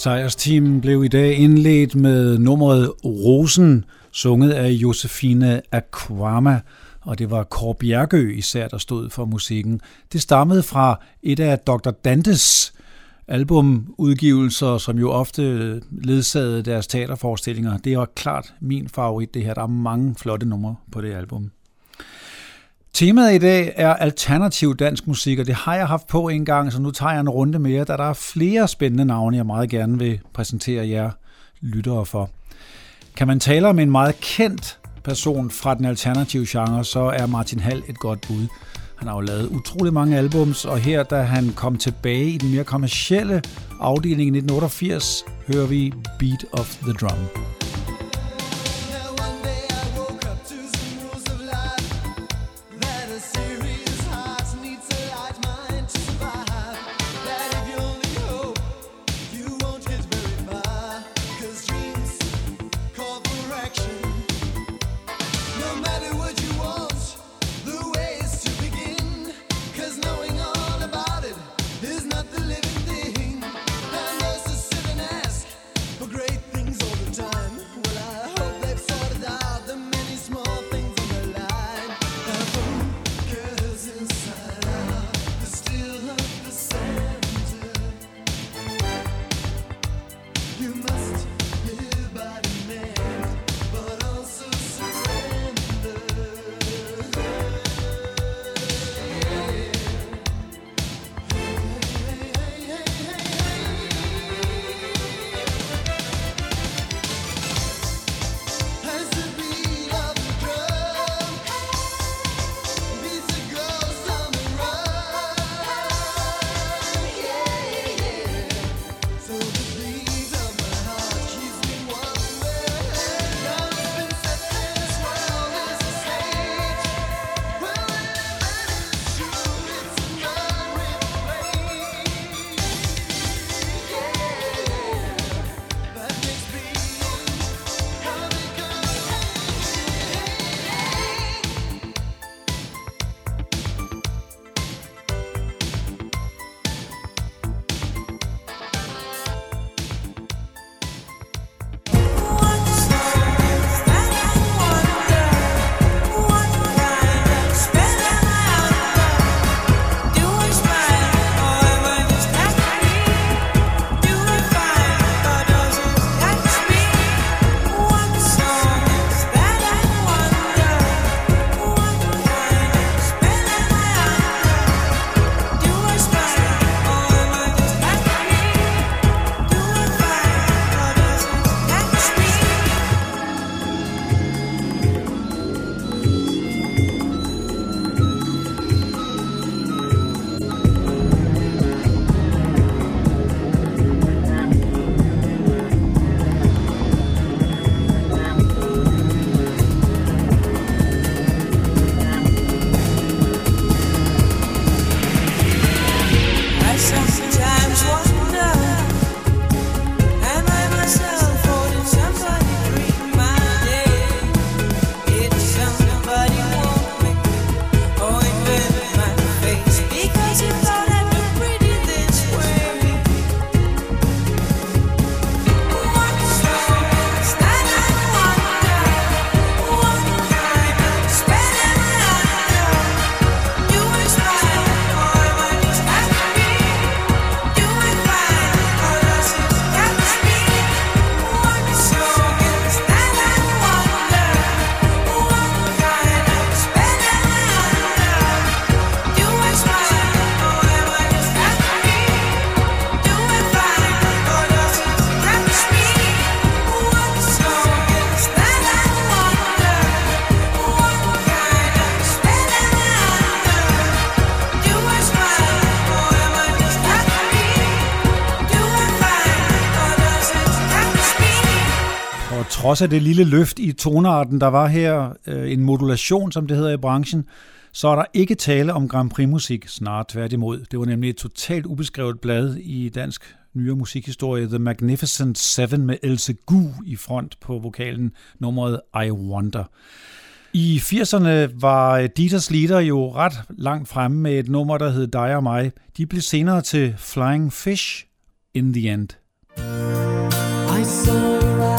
Sejrsteamen blev i dag indledt med nummeret Rosen, sunget af Josefine Aquama, og det var Kåre Bjergø især, der stod for musikken. Det stammede fra et af Dr. Dantes albumudgivelser, som jo ofte ledsagede deres teaterforestillinger. Det var klart min favorit, det her. Der er mange flotte numre på det album. Temaet i dag er alternativ dansk musik, og det har jeg haft på en gang, så nu tager jeg en runde mere, da der er flere spændende navne, jeg meget gerne vil præsentere jer lyttere for. Kan man tale om en meget kendt person fra den alternative genre, så er Martin Hall et godt bud. Han har jo lavet utrolig mange albums, og her, da han kom tilbage i den mere kommercielle afdeling i 1988, hører vi Beat of the Drum. Trods af det lille løft i tonarten, der var her, øh, en modulation, som det hedder i branchen, så er der ikke tale om Grand Prix-musik, snarere tværtimod. Det var nemlig et totalt ubeskrevet blad i dansk nyere musikhistorie, The Magnificent Seven med Else Gu i front på vokalen, nummeret I Wonder. I 80'erne var Dieters Leader jo ret langt fremme med et nummer, der hed Dig og mig. De blev senere til Flying Fish in the End. I saw your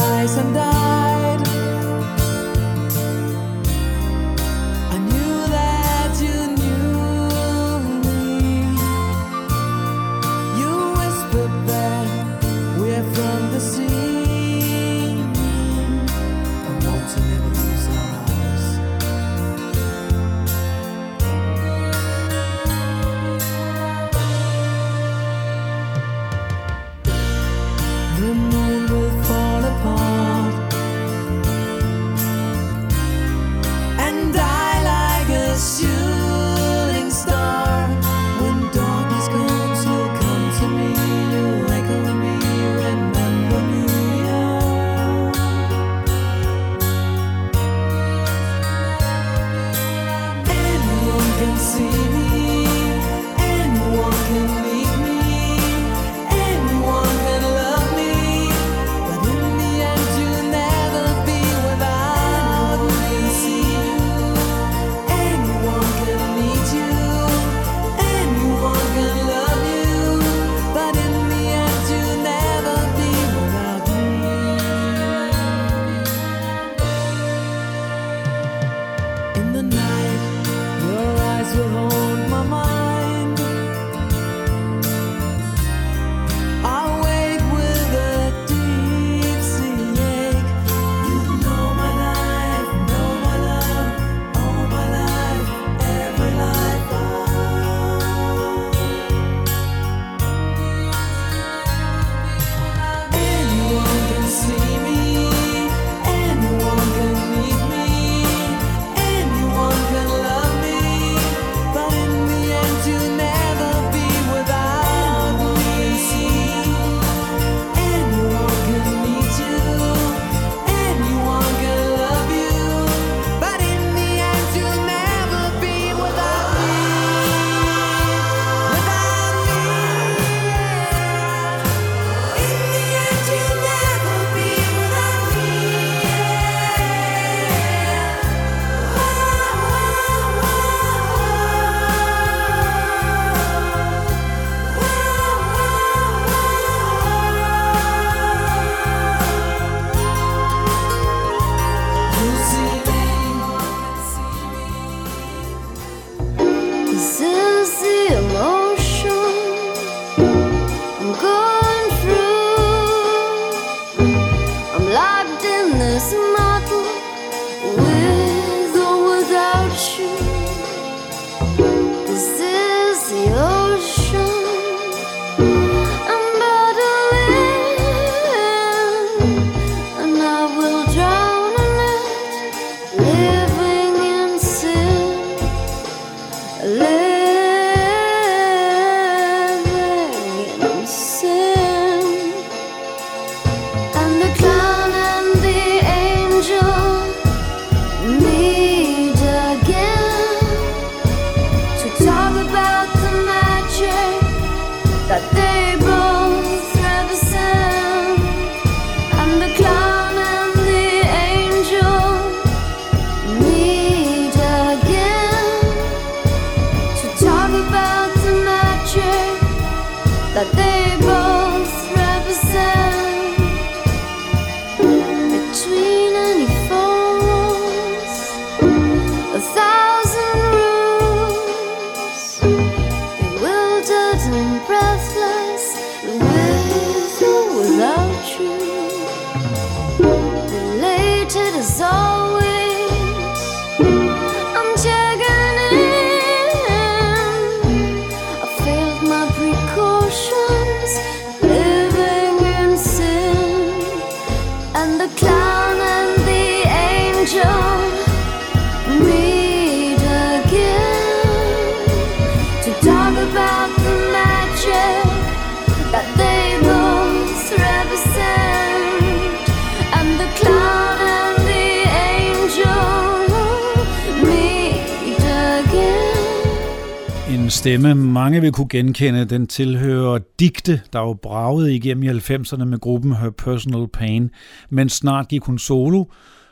stemme, mange vil kunne genkende, den tilhører digte, der jo bragede igennem i 90'erne med gruppen Her Personal Pain, men snart gik hun solo.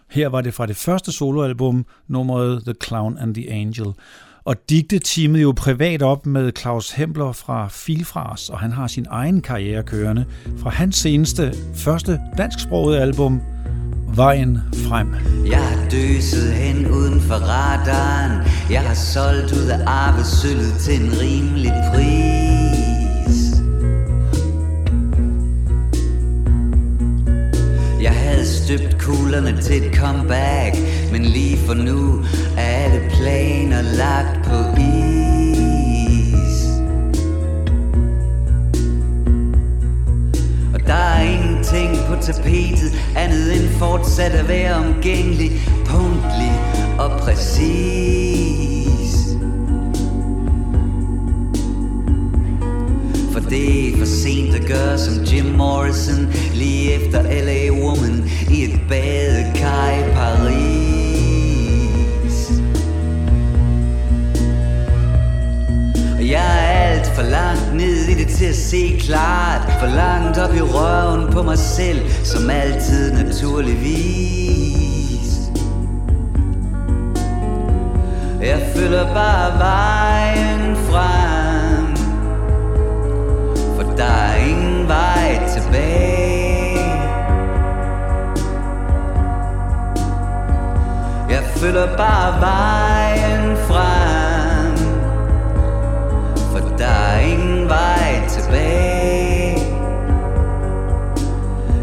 Her var det fra det første soloalbum, nummeret The Clown and the Angel. Og digte teamede jo privat op med Claus Hempler fra Filfras, og han har sin egen karriere kørende fra hans seneste, første dansksprogede album, Vejen frem. Jeg har døset hen uden for radaren. Jeg har solgt ud af arvesølvet til en rimelig pris. Jeg havde støbt kuglerne til et comeback Men lige for nu er alle planer lagt på is. Og der er ingen ingenting på tapetet Andet end fortsat at være omgængelig Punktlig og præcis For det er for sent at gøre som Jim Morrison Lige efter L.A. Woman i et badekar i Paris jeg er alt for langt ned i det til at se klart. For langt op i røven på mig selv Som altid naturligvis. Jeg følger bare vejen frem For der er ingen vej tilbage. Jeg følger bare vejen frem. Vej tilbage.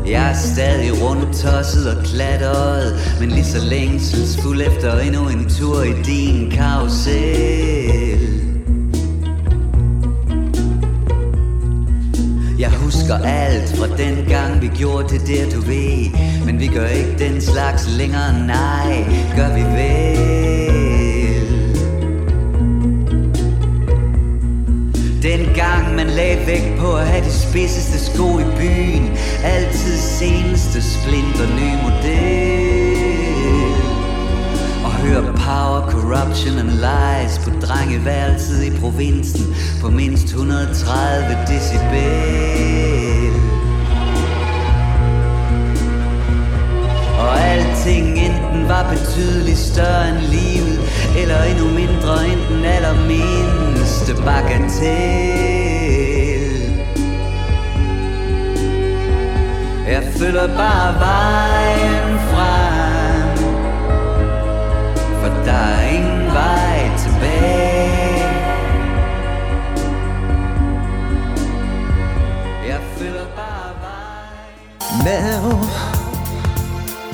Jeg er stadig rundt tosset og klatret Men lige så længselsfuld efter endnu en tur i din karusel. Jeg husker alt fra den gang vi gjorde det der du ved Men vi gør ikke den slags længere, nej, gør vi vel Den gang man lagde vægt på at have de spidseste sko i byen. Altid seneste splinter ny model. Og hør power, corruption and lies På drengeværelset i provinsen På mindst 130 decibel. Og alting enten var betydeligt større end livet eller endnu mindre end den allermindste bagatel. Jeg følger bare vejen frem For der er ingen vej tilbage. Jeg følger bare vejen. Now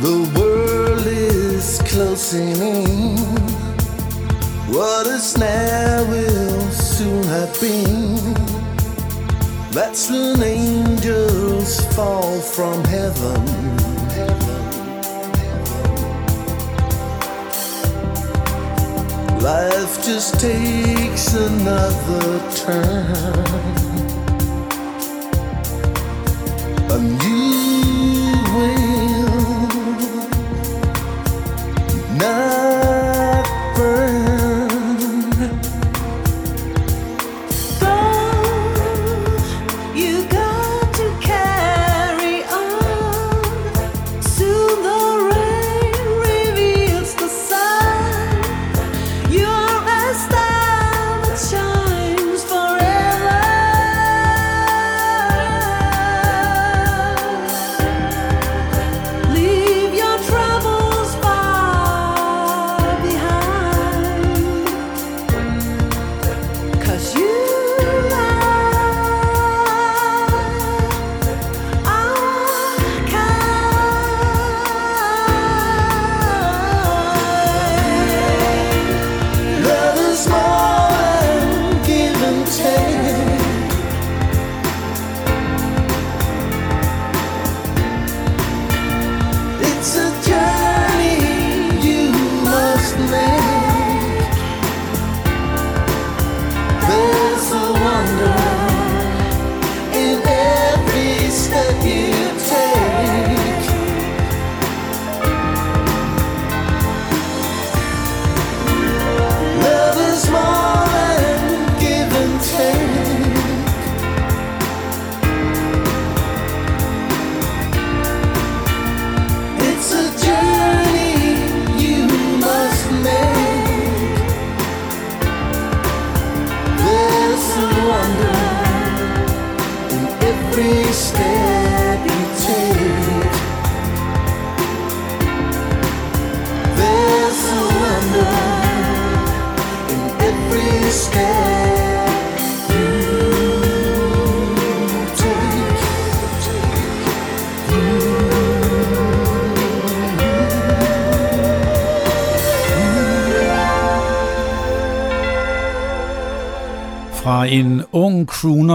the world is closing in. What is now will soon have been. That's when angels fall from heaven. Life just takes another turn.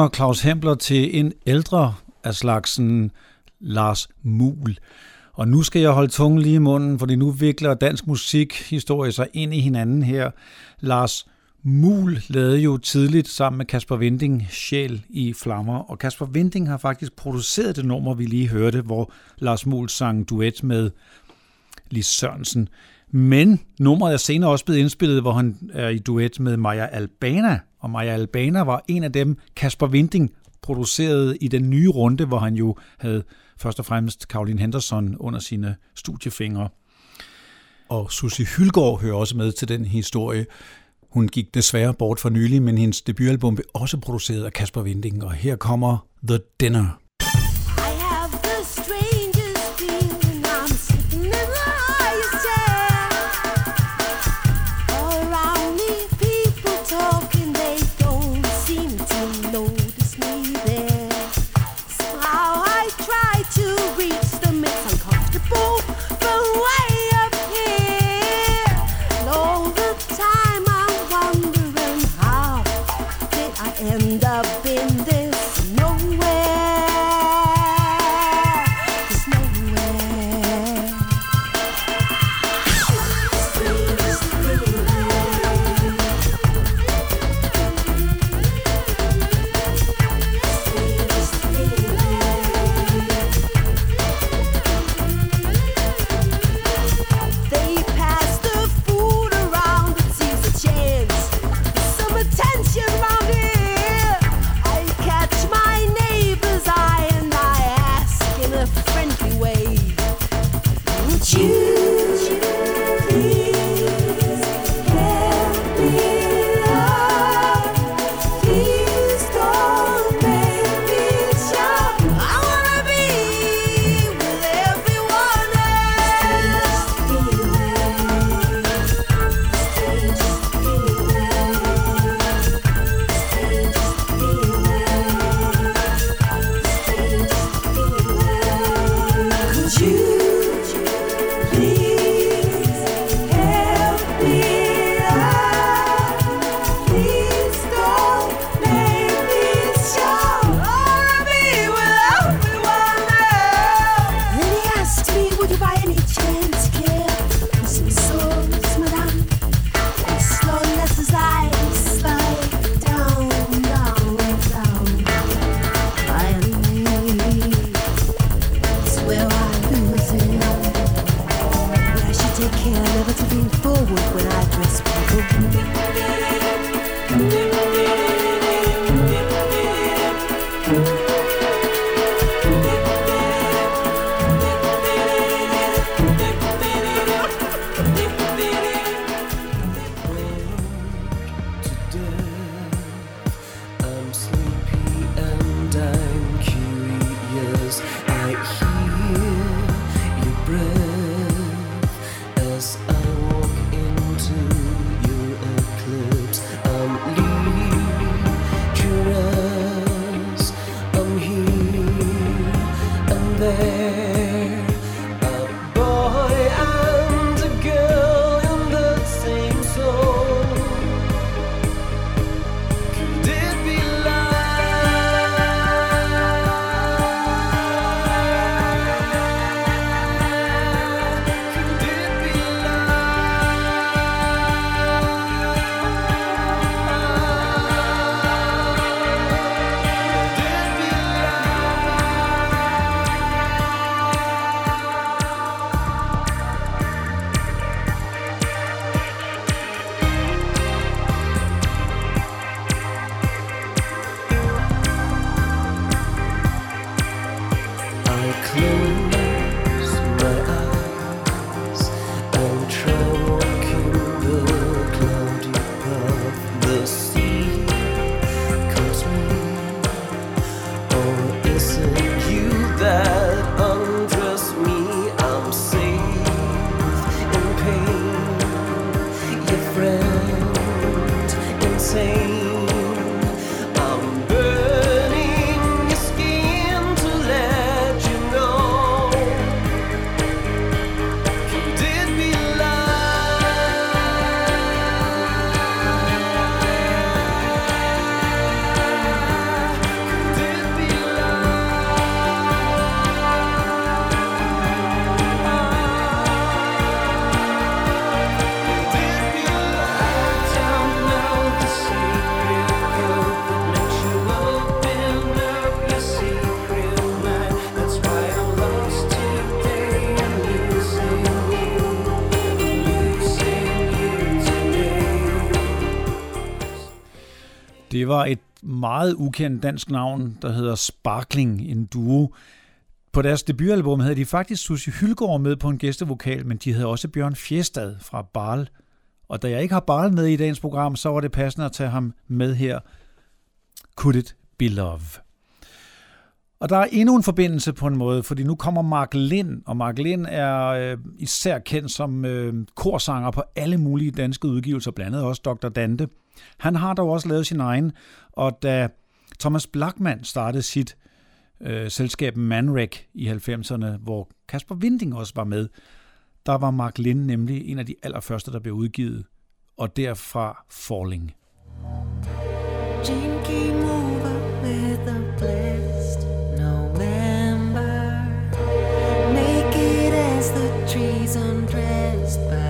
Crooner, Claus Hempler, til en ældre af slagsen Lars Mul. Og nu skal jeg holde tungen lige i munden, fordi nu vikler dansk musikhistorie sig ind i hinanden her. Lars Mul lavede jo tidligt sammen med Kasper Vinding Sjæl i Flammer, og Kasper Vinding har faktisk produceret det nummer, vi lige hørte, hvor Lars Mul sang duet med Lis Sørensen. Men nummeret er senere også blevet indspillet, hvor han er i duet med Maja Albana, og Maja Albana var en af dem, Kasper Vinding producerede i den nye runde, hvor han jo havde først og fremmest Caroline Henderson under sine studiefingre. Og Susie Hylgaard hører også med til den historie. Hun gik desværre bort for nylig, men hendes debutalbum blev også produceret af Kasper Vinding, og her kommer The Dinner. Meget ukendt dansk navn, der hedder Sparkling, en duo. På deres debutalbum havde de faktisk Susie Hylgaard med på en gæstevokal, men de havde også Bjørn Fjestad fra Barl. Og da jeg ikke har Barl med i dagens program, så var det passende at tage ham med her. Could it be love? Og der er endnu en forbindelse på en måde, fordi nu kommer Mark Lind, og Mark Lind er øh, især kendt som øh, korsanger på alle mulige danske udgivelser, blandt andet også Dr. Dante. Han har dog også lavet sin egen, og da Thomas Blackman startede sit øh, selskab Manrek i 90'erne, hvor Kasper Winding også var med, der var Mark Lind nemlig en af de allerførste, der blev udgivet, og derfra Falling. Jane came over with a trees undressed by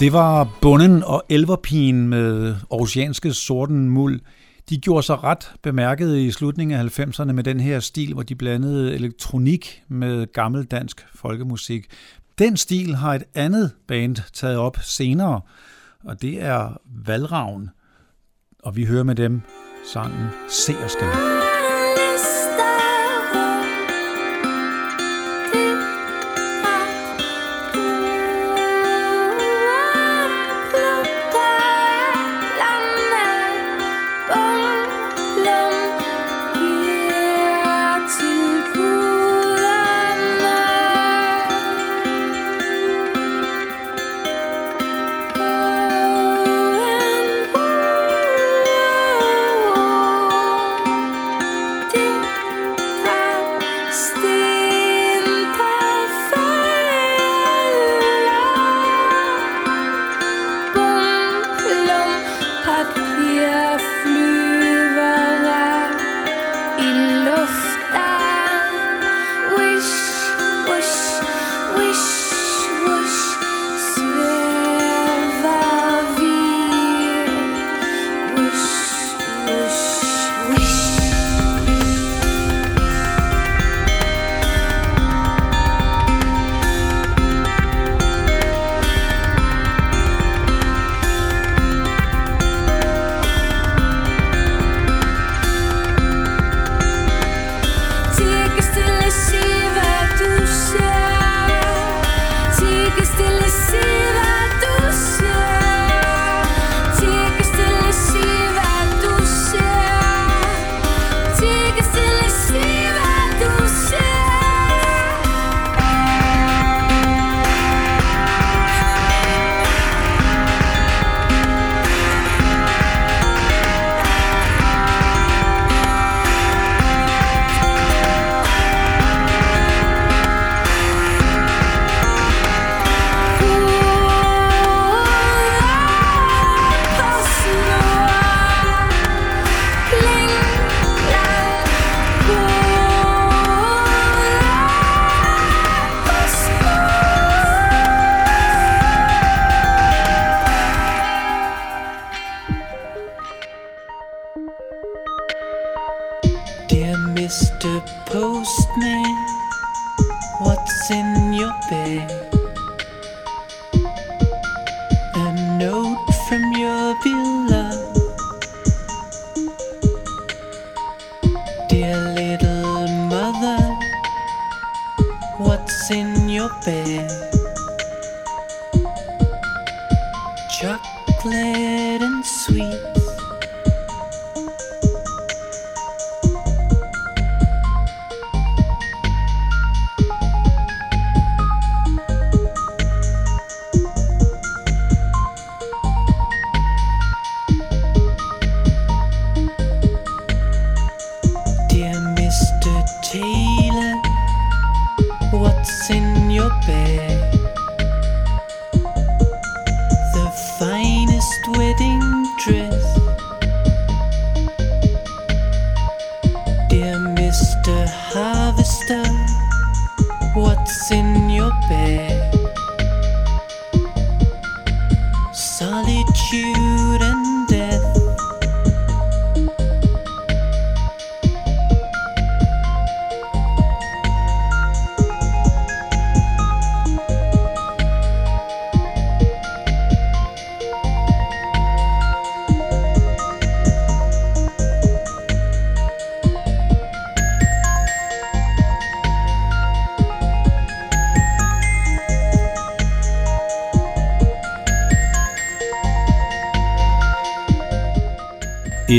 Det var Bunden og Elverpigen med oceanske sorten muld. De gjorde sig ret bemærket i slutningen af 90'erne med den her stil, hvor de blandede elektronik med gammel dansk folkemusik. Den stil har et andet band taget op senere, og det er Valravn. Og vi hører med dem sangen Seersken.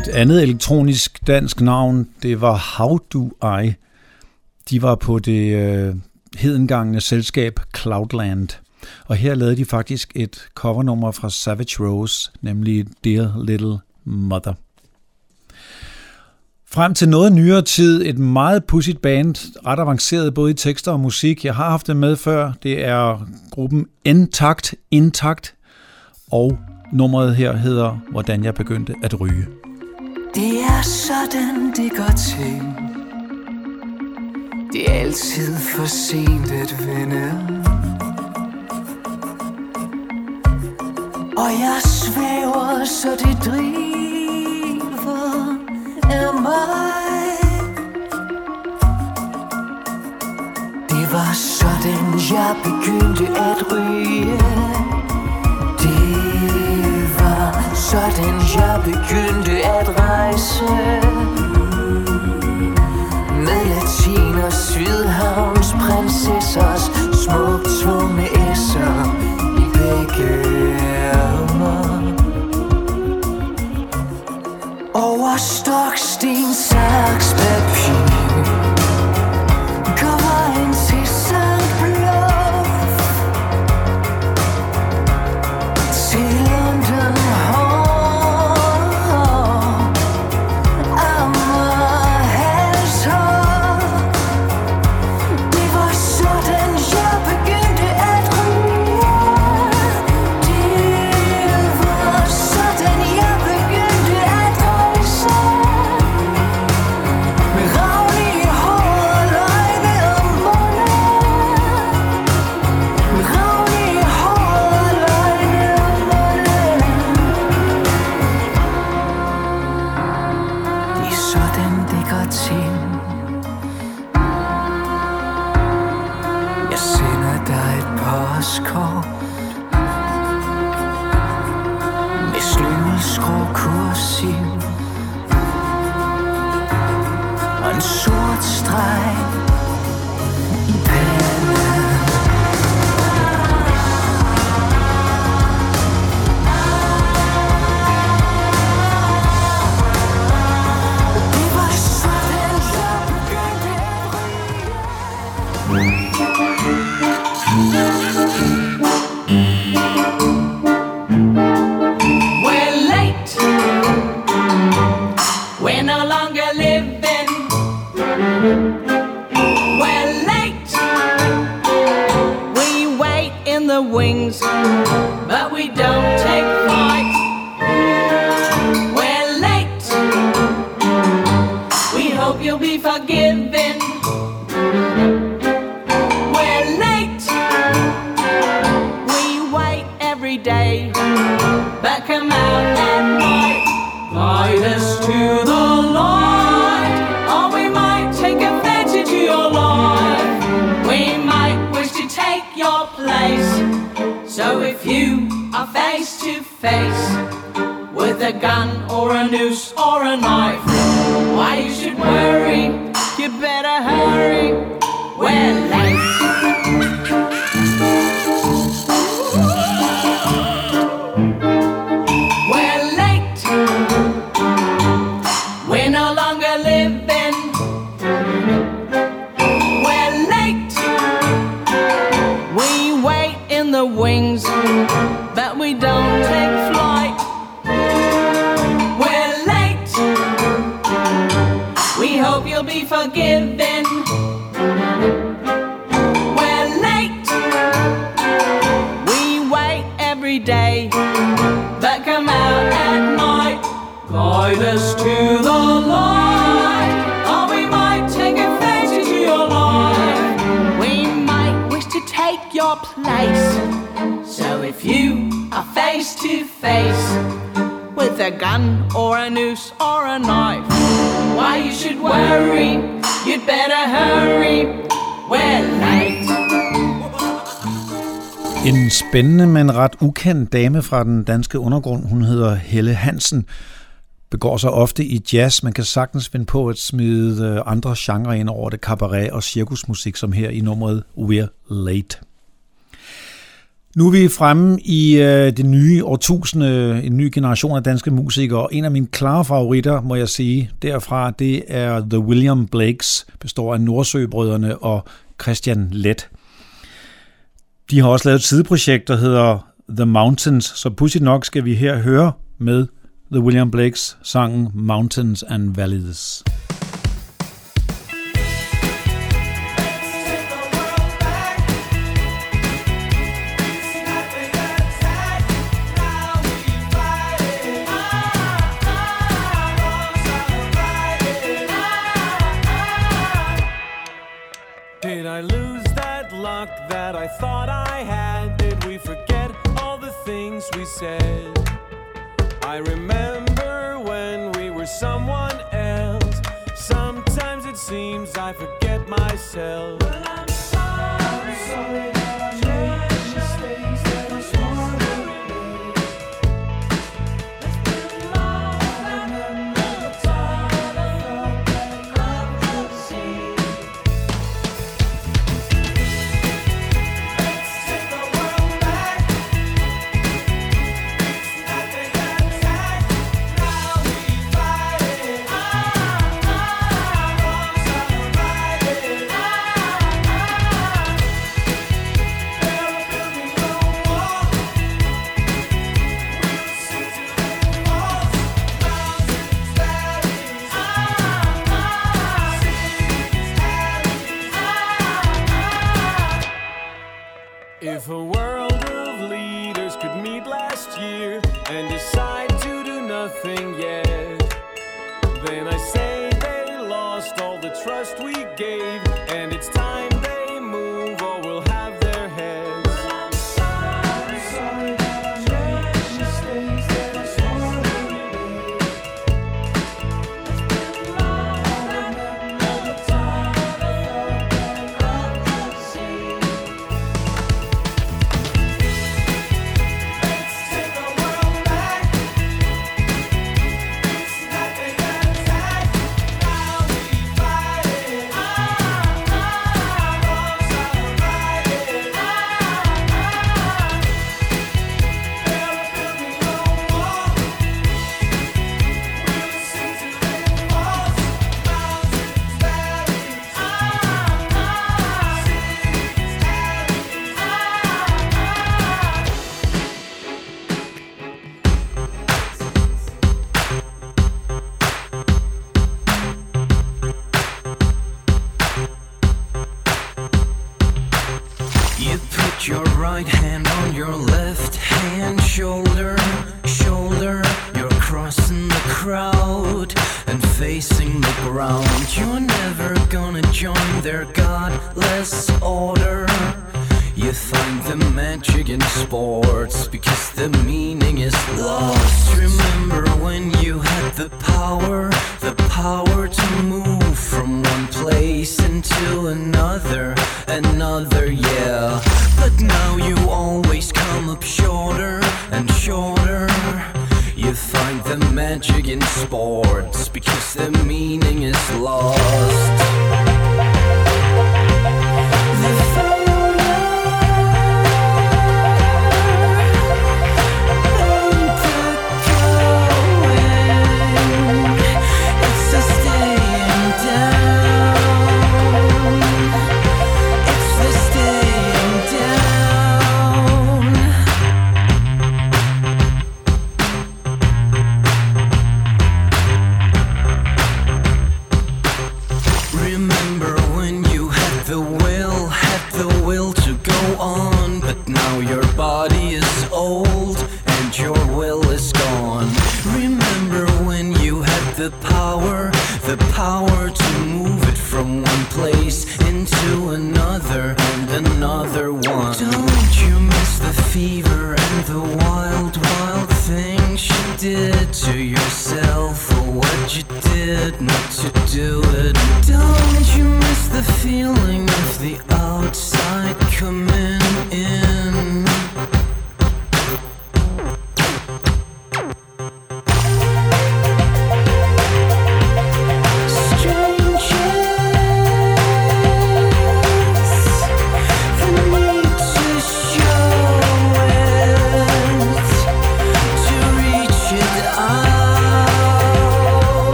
Et andet elektronisk dansk navn, det var How Do I. De var på det øh, hedengangne selskab Cloudland. Og her lavede de faktisk et covernummer fra Savage Rose, nemlig Dear Little Mother. Frem til noget nyere tid et meget pudsigt band, ret avanceret både i tekster og musik. Jeg har haft det med før. Det er gruppen Intakt Intakt, og nummeret her hedder Hvordan jeg begyndte at ryge. Det er sådan, det går til. Det er altid for sent at vende. Og jeg svæver, så det driver af mig. Det var sådan, jeg begyndte at ryge sådan jeg begyndte at rejse. Med latin og sydhavn a gun or a noose or a knife, why you should worry? You better hurry. We're with a gun or a noose or a knife, why you should worry? You'd better hurry. We're late. En spændende, men ret ukendt dame fra den danske undergrund, hun hedder Helle Hansen, begår sig ofte i jazz. Man kan sagtens finde på at smide øh, andre genrer ind over det, cabaret og cirkusmusik, som her i nummeret We're Late. Nu er vi fremme i øh, det nye årtusinde, en ny generation af danske musikere. En af mine klare favoritter, må jeg sige, derfra, det er The William Blakes, består af Nordsøbrødrene og Christian Let. De har også lavet et sideprojekt, der hedder The Mountains, så pudsigt nok skal vi her høre med The William Blakes sangen Mountains and Valleys. Thought I had? Did we forget all the things we said? I remember when we were someone else. Sometimes it seems I forget myself. Sorry year and decide to do nothing yet. because their meaning is lost.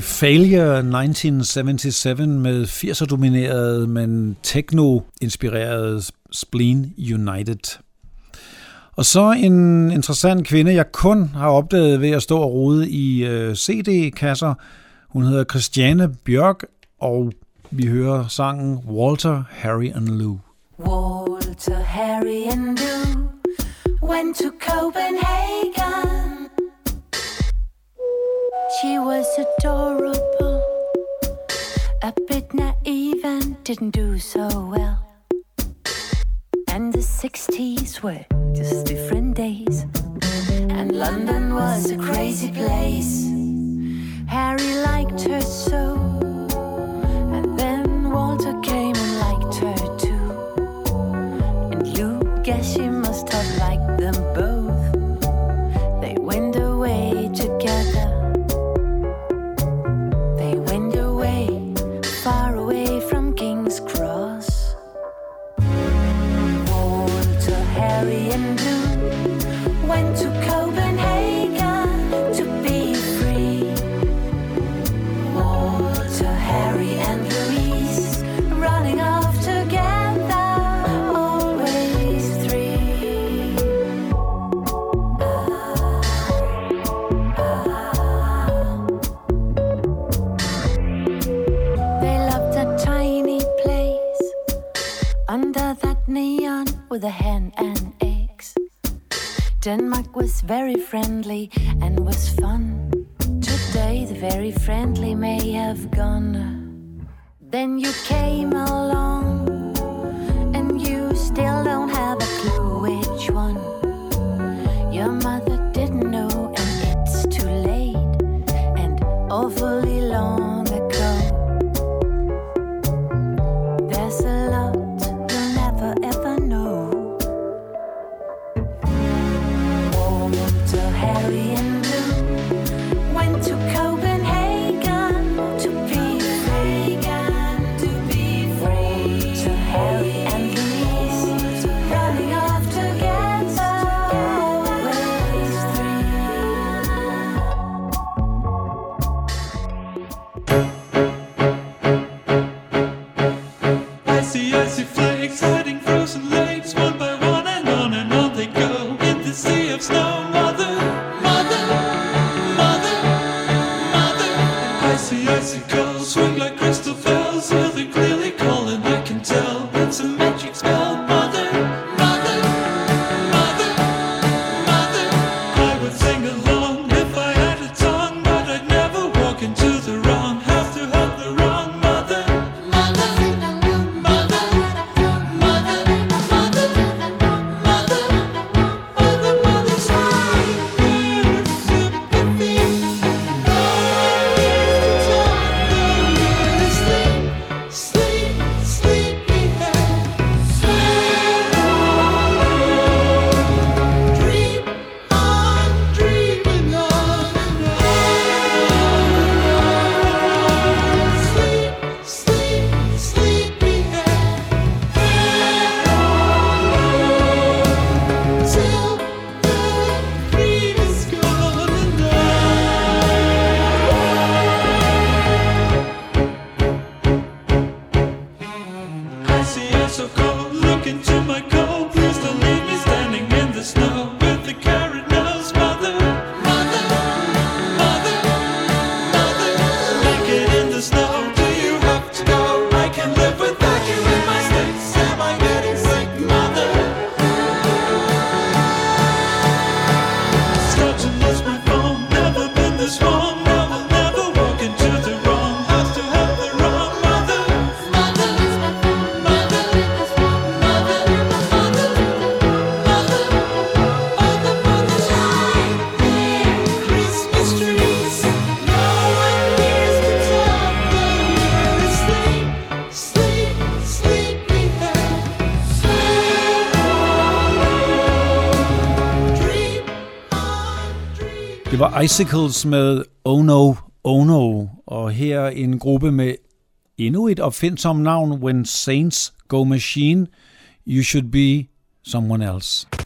Failure 1977 med 80'er-domineret, men techno-inspireret Spleen United. Og så en interessant kvinde, jeg kun har opdaget ved at stå og rode i øh, CD-kasser. Hun hedder Christiane Bjørk, og vi hører sangen Walter, Harry and Lou. Walter, Harry and Lou went to Copenhagen She was adorable, a bit naive and didn't do so well. And the 60s were just different days. And London was a crazy place. Harry liked her so. And then Walter came. with a hen and eggs. Denmark was very friendly and was fun. Today the very friendly may have gone. Then you came along, and you still don't have a clue which one. Your mother Icicles med Oh No, Oh No, og her en gruppe med endnu et opfindsomt navn, When Saints Go Machine, You Should Be Someone Else.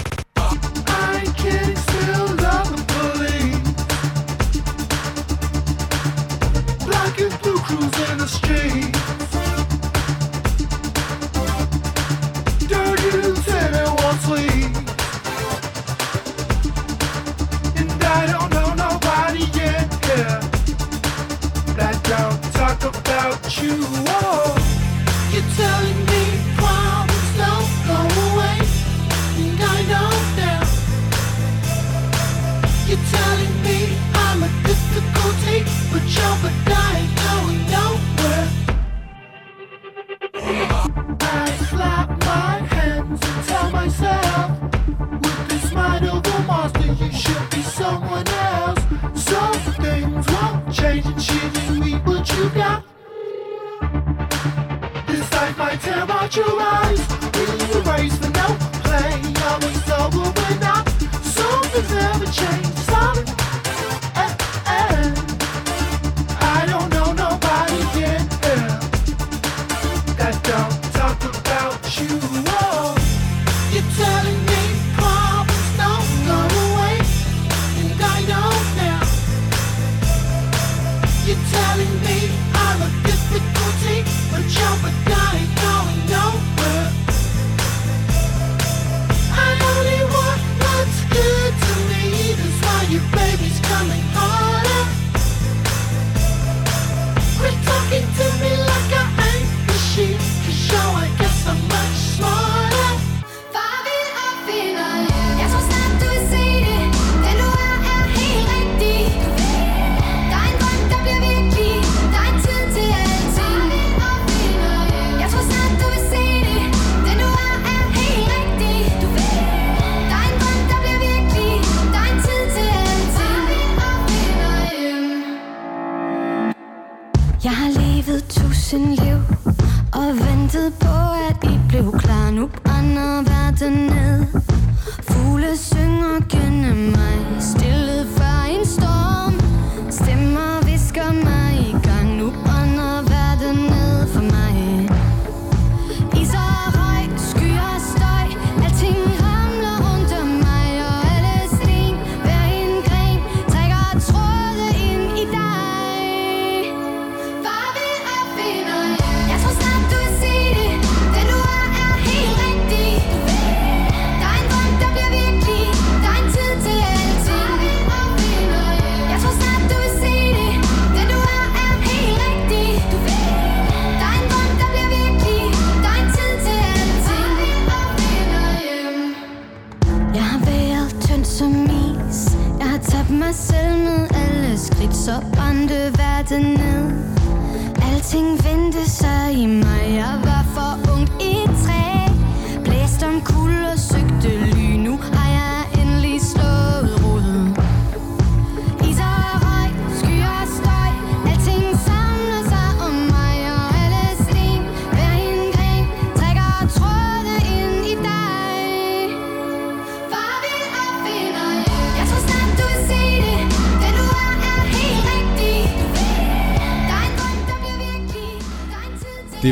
This life might tear out your eyes. No play? Something's ever changed.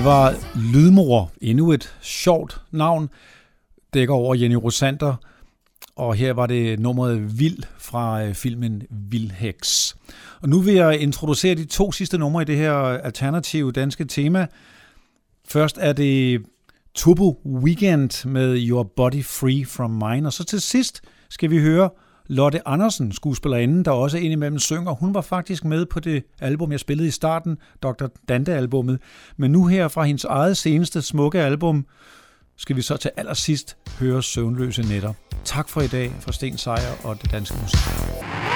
Det var Lydmor, endnu et sjovt navn, dækker over Jenny Rosander, og her var det nummeret Vild fra øh, filmen Vildheks. Og nu vil jeg introducere de to sidste numre i det her alternative danske tema. Først er det Turbo Weekend med Your Body Free From Mine, og så til sidst skal vi høre Lotte Andersen, skuespillerinden, der også indimellem synger. Hun var faktisk med på det album, jeg spillede i starten, Dr. Dante-albummet. Men nu her fra hendes eget seneste smukke album, skal vi så til allersidst høre Søvnløse Netter. Tak for i dag fra Sten Sejer og Det Danske Musik.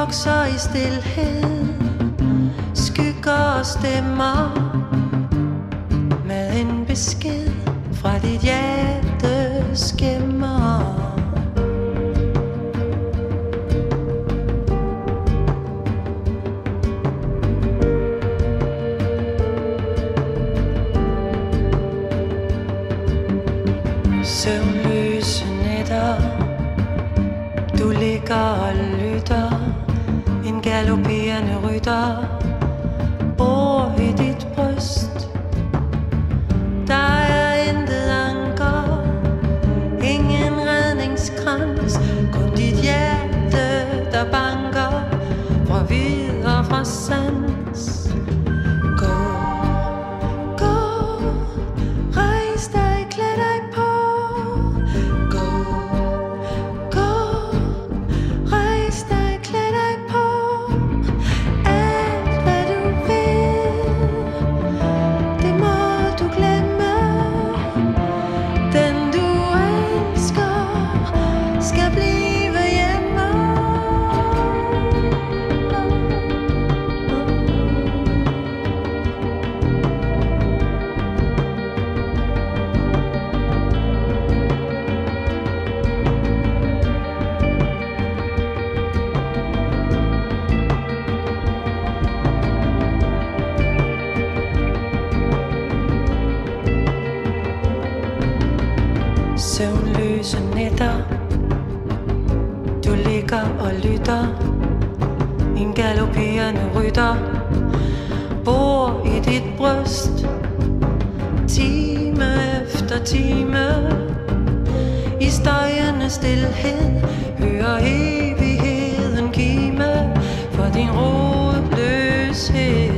vokser i stillhed Skygger og stemmer Med en besked fra dit hjerte skæm gusta irriterende rytter Bor i dit bryst. Time efter time I stejende stillhed Hører evigheden kime For din rodløshed.